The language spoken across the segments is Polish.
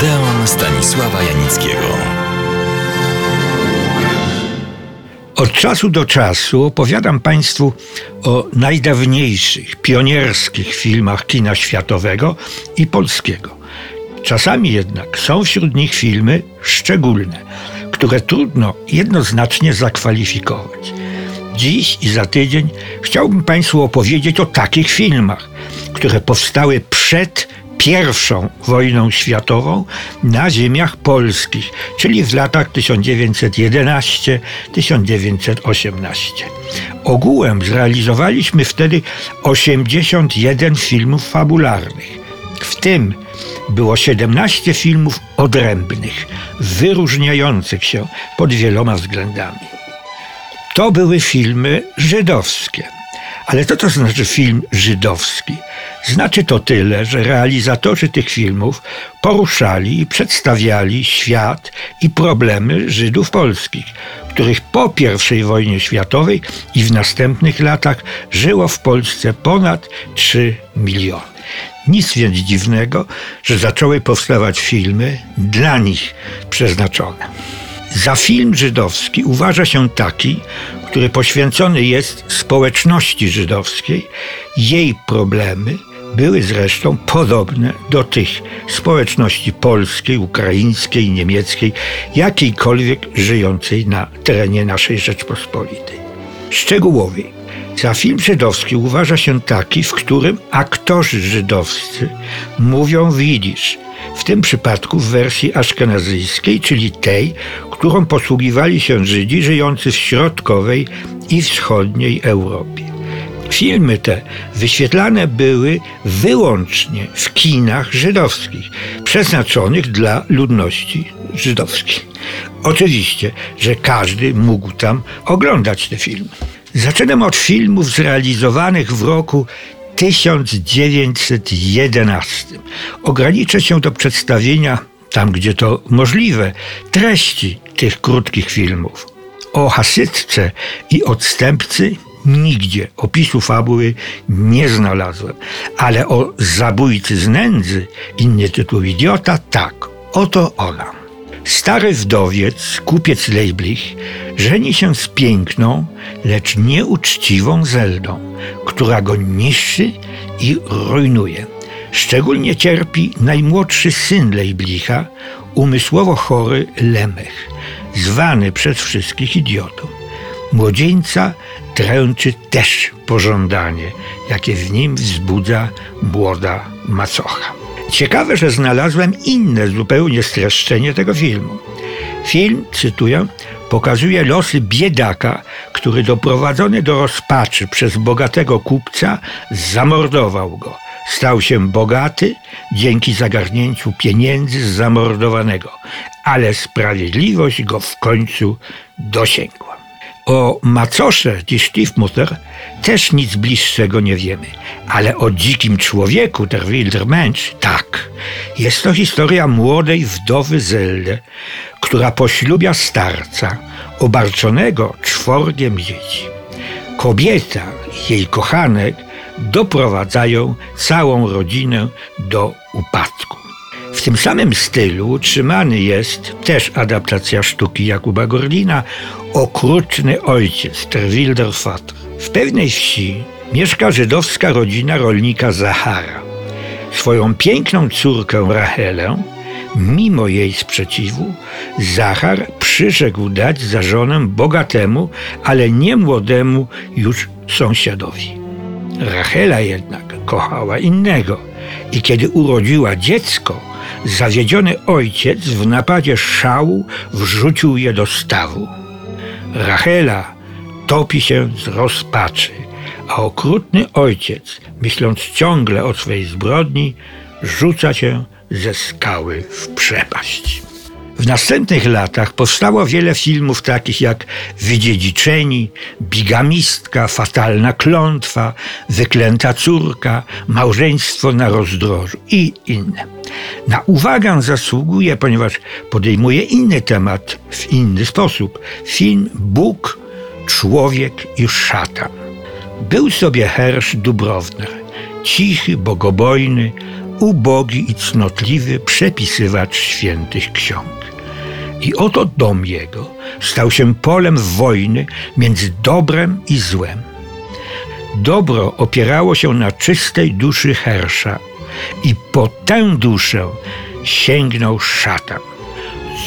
Odeon Stanisława Janickiego. Od czasu do czasu opowiadam Państwu o najdawniejszych, pionierskich filmach kina światowego i polskiego. Czasami jednak są wśród nich filmy szczególne, które trudno jednoznacznie zakwalifikować. Dziś i za tydzień chciałbym Państwu opowiedzieć o takich filmach, które powstały przed pierwszą wojną światową na ziemiach polskich, czyli w latach 1911-1918. Ogółem zrealizowaliśmy wtedy 81 filmów fabularnych. W tym było 17 filmów odrębnych, wyróżniających się pod wieloma względami. To były filmy żydowskie. Ale co to znaczy film żydowski? Znaczy to tyle, że realizatorzy tych filmów poruszali i przedstawiali świat i problemy Żydów polskich, których po I wojnie światowej i w następnych latach żyło w Polsce ponad 3 miliony. Nic więc dziwnego, że zaczęły powstawać filmy dla nich przeznaczone. Za film żydowski uważa się taki, który poświęcony jest społeczności żydowskiej, jej problemy były zresztą podobne do tych społeczności polskiej, ukraińskiej, niemieckiej, jakiejkolwiek żyjącej na terenie naszej Rzeczpospolitej. Szczegółowiej, za film żydowski uważa się taki, w którym aktorzy żydowscy mówią widzisz, w tym przypadku w wersji aszkenazyjskiej, czyli tej, którą posługiwali się Żydzi żyjący w środkowej i wschodniej Europie. Filmy te wyświetlane były wyłącznie w kinach żydowskich, przeznaczonych dla ludności żydowskiej. Oczywiście, że każdy mógł tam oglądać te filmy. Zaczynam od filmów zrealizowanych w roku 1911. Ograniczę się do przedstawienia, tam gdzie to możliwe, treści tych krótkich filmów. O Hasytce i odstępcy nigdzie opisu fabuły nie znalazłem, ale o zabójcy z nędzy, inny tytuł idiota, tak, oto ona. Stary wdowiec, kupiec Leiblich, żeni się z piękną, lecz nieuczciwą Zeldą, która go niszczy i rujnuje. Szczególnie cierpi najmłodszy syn Leiblicha, umysłowo chory Lemech, zwany przez wszystkich idiotą. Młodzieńca tręczy też pożądanie, jakie w nim wzbudza młoda macocha. Ciekawe, że znalazłem inne zupełnie streszczenie tego filmu. Film, cytuję, pokazuje losy biedaka, który doprowadzony do rozpaczy przez bogatego kupca zamordował go. Stał się bogaty dzięki zagarnięciu pieniędzy z zamordowanego, ale sprawiedliwość go w końcu dosięgła. O macosze, die Stiefmutter, też nic bliższego nie wiemy. Ale o dzikim człowieku, der wilder Mensch, tak. Jest to historia młodej wdowy Zelde, która poślubia starca, obarczonego czworgiem dzieci. Kobieta i jej kochanek doprowadzają całą rodzinę do upadku. W tym samym stylu utrzymany jest też adaptacja sztuki Jakuba Gorlina Okrutny ojciec, der Wilder Vater. W pewnej wsi mieszka żydowska rodzina rolnika Zahara. Swoją piękną córkę Rachelę, mimo jej sprzeciwu, Zachar przyrzekł dać za żonę bogatemu, ale nie młodemu już sąsiadowi. Rachela jednak kochała innego i kiedy urodziła dziecko, zawiedziony ojciec w napadzie szału wrzucił je do stawu. Rachela topi się z rozpaczy, a okrutny ojciec, myśląc ciągle o swej zbrodni, rzuca się ze skały w przepaść. W następnych latach powstało wiele filmów takich jak Wydziedziczeni, Bigamistka, Fatalna Klątwa, Wyklęta Córka, Małżeństwo na rozdrożu i inne. Na uwagę zasługuje, ponieważ podejmuje inny temat w inny sposób. Film Bóg, Człowiek i Szatan. Był sobie Hersz Dubrowner, cichy, bogobojny, ubogi i cnotliwy przepisywacz świętych ksiąg. I oto dom jego stał się polem wojny między dobrem i złem. Dobro opierało się na czystej duszy Hersza i po tę duszę sięgnął szatan.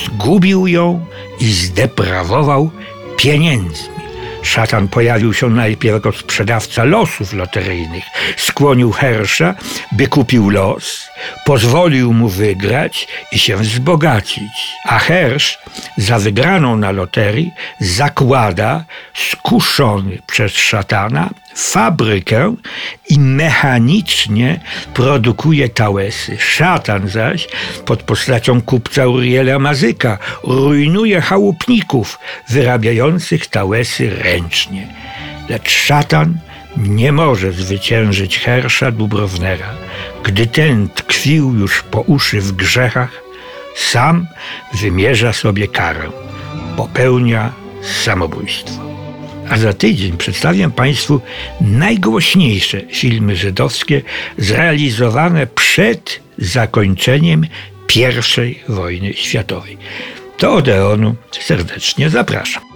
Zgubił ją i zdeprawował pieniędzmi. Szatan pojawił się najpierw jako sprzedawca losów loteryjnych. Skłonił Hersza, by kupił los, pozwolił mu wygrać i się wzbogacić. A Hersz za wygraną na loterii zakłada, skuszony przez szatana, fabrykę i mechanicznie produkuje tałesy. Szatan zaś, pod postacią kupca Uriela Mazyka, rujnuje chałupników wyrabiających tałesy ręcznie. Lecz szatan nie może zwyciężyć Hersza Dubrownera, gdy ten tkwił już po uszy w grzechach, sam wymierza sobie karę, popełnia samobójstwo. A za tydzień przedstawię Państwu najgłośniejsze filmy żydowskie zrealizowane przed zakończeniem I wojny światowej. Do Odeonu serdecznie zapraszam.